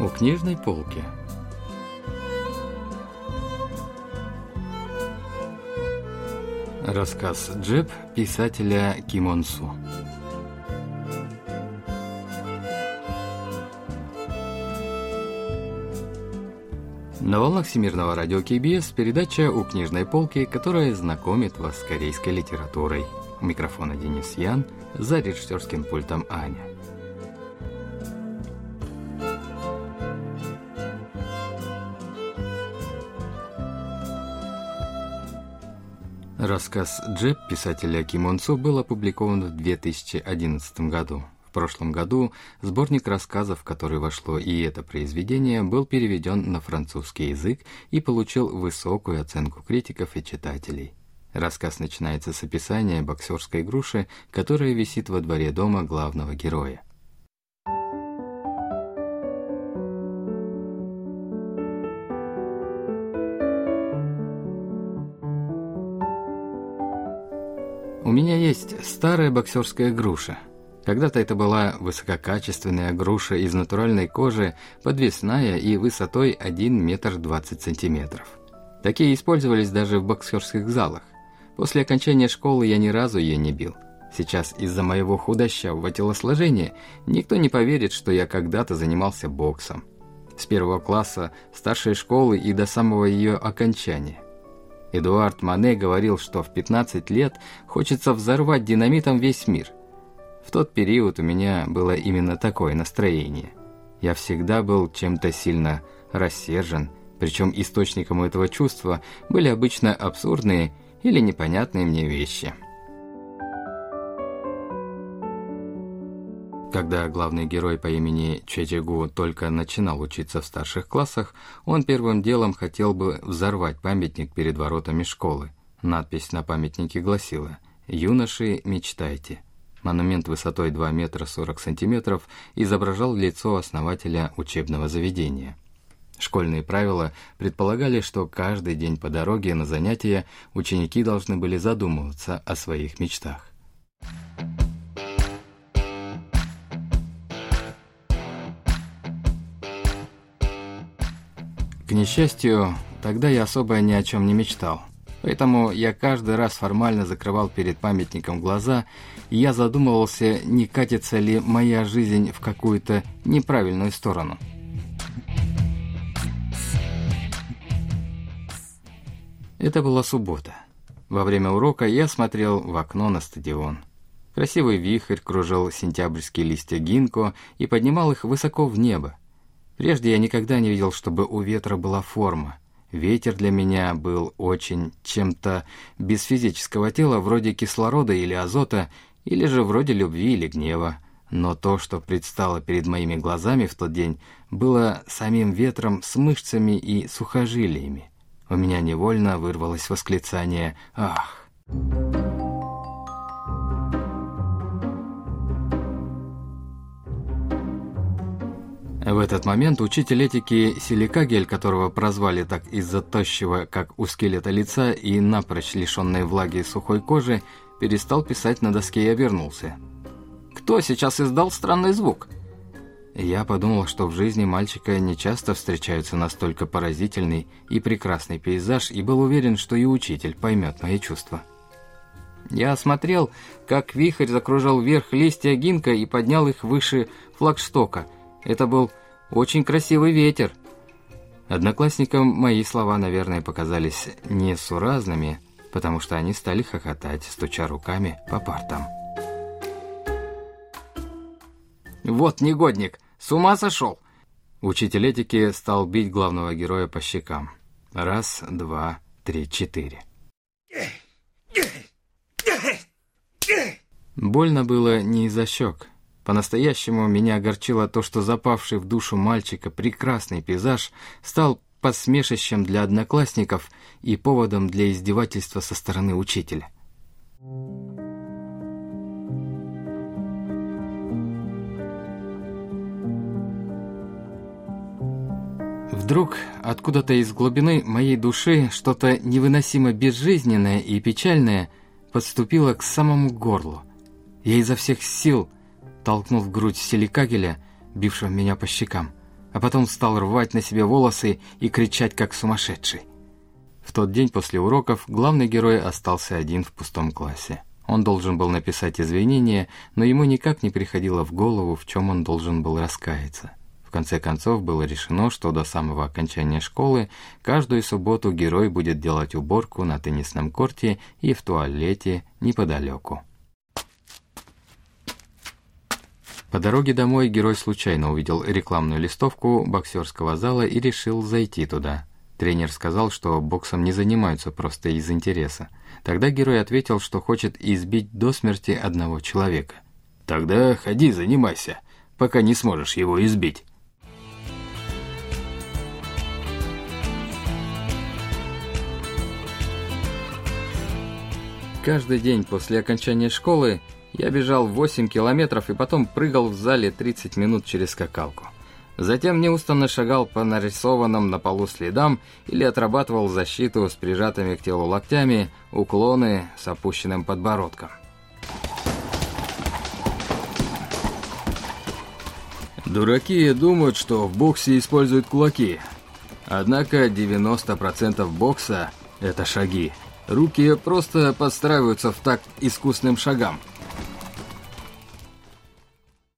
У книжной полки. Рассказ Джеб писателя Кимонсу. На волнах Всемирного радио КБС передача «У книжной полки», которая знакомит вас с корейской литературой. У микрофона Денис Ян, за режиссерским пультом Аня. Рассказ «Джеб» писателя Ким Су был опубликован в 2011 году. Прошлом году сборник рассказов, в который вошло и это произведение, был переведен на французский язык и получил высокую оценку критиков и читателей. Рассказ начинается с описания боксерской груши, которая висит во дворе дома главного героя. У меня есть старая боксерская груша. Когда-то это была высококачественная груша из натуральной кожи, подвесная и высотой 1 метр 20 сантиметров. Такие использовались даже в боксерских залах. После окончания школы я ни разу ее не бил. Сейчас из-за моего худощавого телосложения никто не поверит, что я когда-то занимался боксом. С первого класса старшей школы и до самого ее окончания. Эдуард Мане говорил, что в 15 лет хочется взорвать динамитом весь мир. В тот период у меня было именно такое настроение. Я всегда был чем-то сильно рассержен, причем источником этого чувства были обычно абсурдные или непонятные мне вещи. Когда главный герой по имени Чечегу только начинал учиться в старших классах, он первым делом хотел бы взорвать памятник перед воротами школы. Надпись на памятнике гласила «Юноши, мечтайте». Монумент высотой 2 метра 40 сантиметров изображал лицо основателя учебного заведения. Школьные правила предполагали, что каждый день по дороге на занятия ученики должны были задумываться о своих мечтах. К несчастью, тогда я особо ни о чем не мечтал. Поэтому я каждый раз формально закрывал перед памятником глаза, и я задумывался, не катится ли моя жизнь в какую-то неправильную сторону. Это была суббота. Во время урока я смотрел в окно на стадион. Красивый вихрь кружил сентябрьские листья гинко и поднимал их высоко в небо. Прежде я никогда не видел, чтобы у ветра была форма. Ветер для меня был очень чем-то без физического тела, вроде кислорода или азота, или же вроде любви или гнева. Но то, что предстало перед моими глазами в тот день, было самим ветром с мышцами и сухожилиями. У меня невольно вырвалось восклицание «Ах!». В этот момент учитель этики Силикагель, которого прозвали так из-за тощего, как у скелета лица и напрочь лишенной влаги сухой кожи, перестал писать на доске и обернулся. «Кто сейчас издал странный звук?» Я подумал, что в жизни мальчика нечасто встречаются настолько поразительный и прекрасный пейзаж, и был уверен, что и учитель поймет мои чувства. Я осмотрел, как вихрь закружал вверх листья гинка и поднял их выше флагштока – это был очень красивый ветер. Одноклассникам мои слова, наверное, показались несуразными, потому что они стали хохотать, стуча руками по партам. «Вот негодник! С ума сошел!» Учитель этики стал бить главного героя по щекам. Раз, два, три, четыре. Больно было не из-за щек, по-настоящему меня огорчило то, что запавший в душу мальчика прекрасный пейзаж стал посмешищем для одноклассников и поводом для издевательства со стороны учителя. Вдруг откуда-то из глубины моей души что-то невыносимо безжизненное и печальное подступило к самому горлу. Я изо всех сил толкнул в грудь силикагеля, бившего меня по щекам, а потом стал рвать на себе волосы и кричать как сумасшедший. В тот день после уроков главный герой остался один в пустом классе. Он должен был написать извинения, но ему никак не приходило в голову, в чем он должен был раскаяться. В конце концов было решено, что до самого окончания школы каждую субботу герой будет делать уборку на теннисном корте и в туалете неподалеку. По дороге домой герой случайно увидел рекламную листовку боксерского зала и решил зайти туда. Тренер сказал, что боксом не занимаются просто из интереса. Тогда герой ответил, что хочет избить до смерти одного человека. «Тогда ходи, занимайся, пока не сможешь его избить». Каждый день после окончания школы я бежал 8 километров и потом прыгал в зале 30 минут через скакалку. Затем неустанно шагал по нарисованным на полу следам или отрабатывал защиту с прижатыми к телу локтями, уклоны с опущенным подбородком. Дураки думают, что в боксе используют кулаки. Однако 90% бокса – это шаги. Руки просто подстраиваются в такт искусным шагам –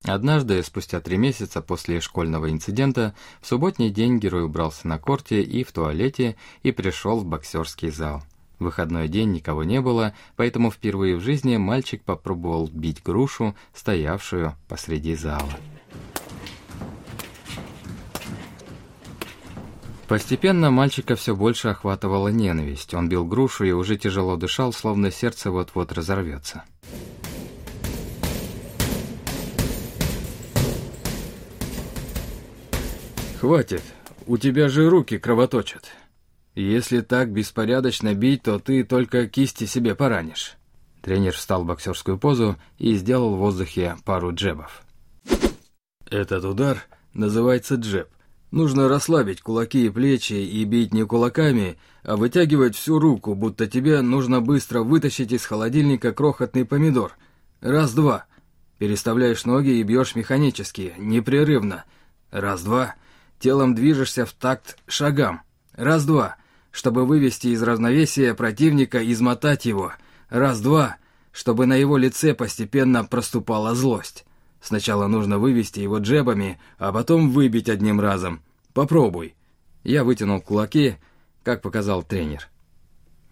Однажды, спустя три месяца после школьного инцидента, в субботний день герой убрался на корте и в туалете и пришел в боксерский зал. В выходной день никого не было, поэтому впервые в жизни мальчик попробовал бить грушу, стоявшую посреди зала. Постепенно мальчика все больше охватывала ненависть. Он бил грушу и уже тяжело дышал, словно сердце вот-вот разорвется. «Хватит, у тебя же руки кровоточат. Если так беспорядочно бить, то ты только кисти себе поранишь». Тренер встал в боксерскую позу и сделал в воздухе пару джебов. «Этот удар называется джеб. Нужно расслабить кулаки и плечи и бить не кулаками, а вытягивать всю руку, будто тебе нужно быстро вытащить из холодильника крохотный помидор. Раз-два. Переставляешь ноги и бьешь механически, непрерывно. Раз-два. Телом движешься в такт шагам. Раз-два, чтобы вывести из равновесия противника и измотать его. Раз-два, чтобы на его лице постепенно проступала злость. Сначала нужно вывести его джебами, а потом выбить одним разом. Попробуй. Я вытянул кулаки, как показал тренер.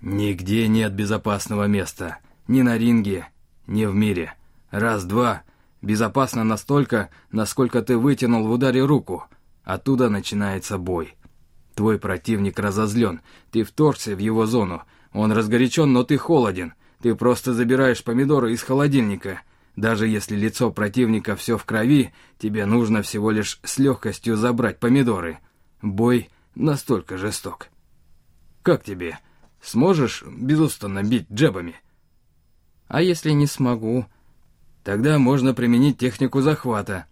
Нигде нет безопасного места. Ни на ринге, ни в мире. Раз-два. Безопасно настолько, насколько ты вытянул в ударе руку. Оттуда начинается бой. Твой противник разозлен, ты вторгся в его зону. Он разгорячен, но ты холоден. Ты просто забираешь помидоры из холодильника. Даже если лицо противника все в крови, тебе нужно всего лишь с легкостью забрать помидоры. Бой настолько жесток. Как тебе? Сможешь безустанно бить джебами? А если не смогу? Тогда можно применить технику захвата.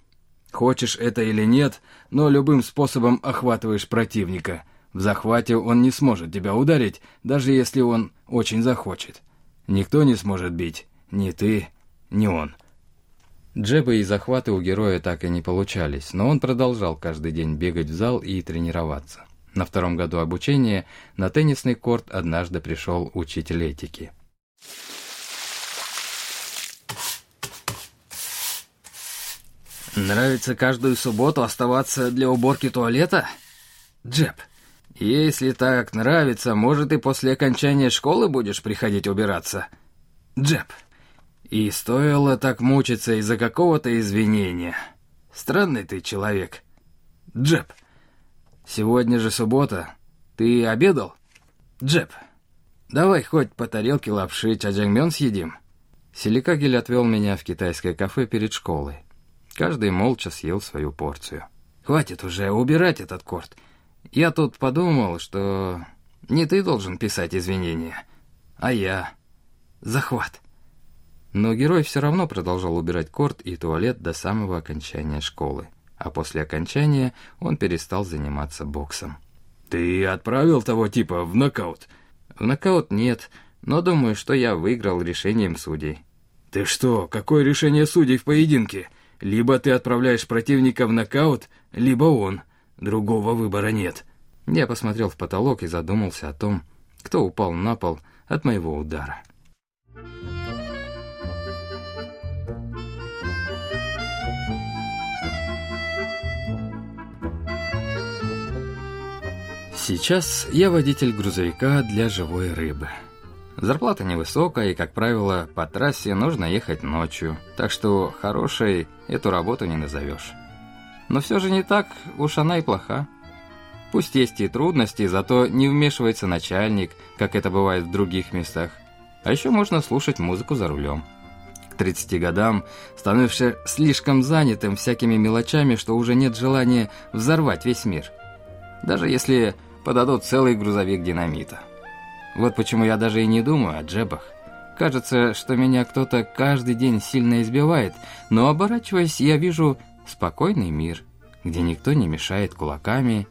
Хочешь это или нет, но любым способом охватываешь противника. В захвате он не сможет тебя ударить, даже если он очень захочет. Никто не сможет бить, ни ты, ни он. Джебы и захваты у героя так и не получались, но он продолжал каждый день бегать в зал и тренироваться. На втором году обучения на теннисный корт однажды пришел учитель этики. Нравится каждую субботу оставаться для уборки туалета? Джеб, если так нравится, может и после окончания школы будешь приходить убираться? Джеб, и стоило так мучиться из-за какого-то извинения. Странный ты человек. Джеб, сегодня же суббота. Ты обедал? Джеб, давай хоть по тарелке лапши чаджангмён съедим. Силикагель отвел меня в китайское кафе перед школой. Каждый молча съел свою порцию. «Хватит уже убирать этот корт. Я тут подумал, что не ты должен писать извинения, а я. Захват». Но герой все равно продолжал убирать корт и туалет до самого окончания школы. а после окончания он перестал заниматься боксом. «Ты отправил того типа в нокаут?» «В нокаут нет, но думаю, что я выиграл решением судей». «Ты что, какое решение судей в поединке? Либо ты отправляешь противника в нокаут, либо он. Другого выбора нет». Я посмотрел в потолок и задумался о том, кто упал на пол от моего удара. Сейчас я водитель грузовика для живой рыбы. Зарплата невысокая, и, как правило, по трассе нужно ехать ночью, так что хорошей эту работу не назовешь. Но все же не так уж она и плоха. Пусть есть и трудности, зато не вмешивается начальник, как это бывает в других местах. А еще можно слушать музыку за рулем. К 30 годам становишься слишком занятым всякими мелочами, что уже нет желания взорвать весь мир. Даже если подадут целый грузовик динамита. Вот почему я даже и не думаю о джебах. Кажется, что меня кто-то каждый день сильно избивает, но оборачиваясь, я вижу спокойный мир, где никто не мешает кулаками,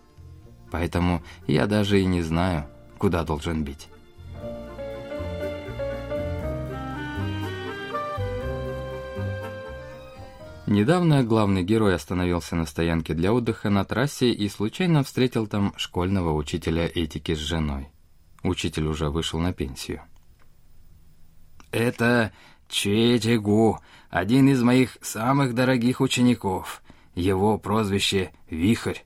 поэтому я даже и не знаю, куда должен бить. Недавно главный герой остановился на стоянке для отдыха на трассе и случайно встретил там школьного учителя этики с женой. Учитель уже вышел на пенсию. «Это Че Чегу, один из моих самых дорогих учеников. Его прозвище Вихрь.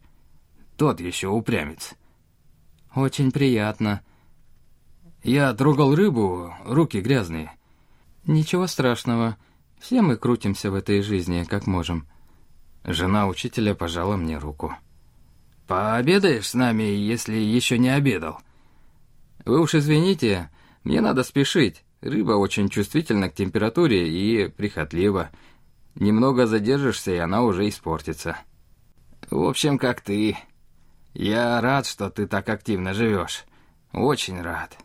Тот еще упрямец». «Очень приятно». «Я трогал рыбу, руки грязные». «Ничего страшного». Все мы крутимся в этой жизни, как можем. Жена учителя пожала мне руку. «Пообедаешь с нами, если еще не обедал?» «Вы уж извините, мне надо спешить. Рыба очень чувствительна к температуре и прихотлива. Немного задержишься, и она уже испортится». «В общем, как ты. Я рад, что ты так активно живешь. Очень рад».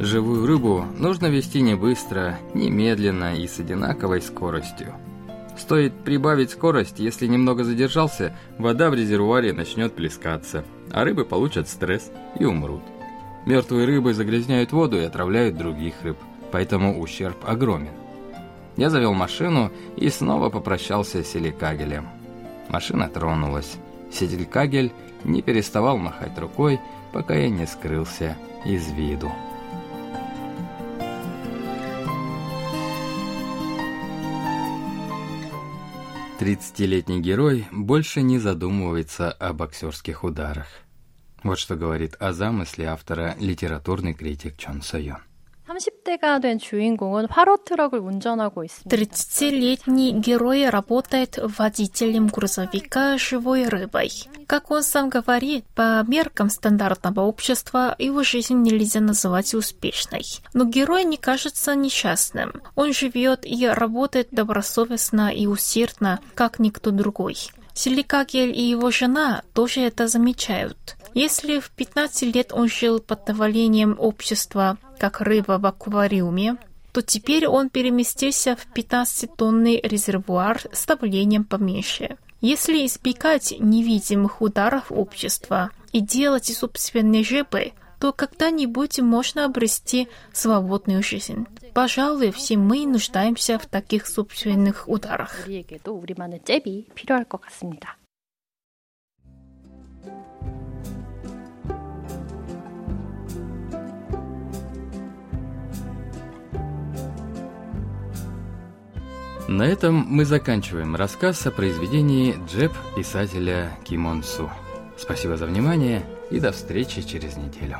Живую рыбу нужно вести не быстро, не медленно и с одинаковой скоростью. Стоит прибавить скорость, если немного задержался, вода в резервуаре начнет плескаться, а рыбы получат стресс и умрут. Мертвые рыбы загрязняют воду и отравляют других рыб, поэтому ущерб огромен. Я завел машину и снова попрощался с Селикагелем. Машина тронулась. Селикагель не переставал махать рукой, пока я не скрылся из виду. Тридцатилетний герой больше не задумывается о боксерских ударах. Вот что говорит о замысле автора литературный критик Чон Сойон. 30대가 된 주인공은 화로 트럭을 운전하고 있습니다. 30-летний герой работает водителем грузовика живой рыбой. Как он сам говорит, по меркам стандартного общества его жизнь нельзя называть успешной. Но герой не кажется несчастным. Он живет и работает добросовестно и усердно, как никто другой. Силикагель и его жена тоже это замечают. Если в 15 лет он жил под давлением общества, как рыба в аквариуме, то теперь он переместился в 15-тонный резервуар с давлением поменьше. Если избегать невидимых ударов общества и делать собственные жебы, то когда-нибудь можно обрести свободную жизнь. Пожалуй, все мы нуждаемся в таких собственных ударах. На этом мы заканчиваем рассказ о произведении Джеб писателя Кимон Су. Спасибо за внимание и до встречи через неделю.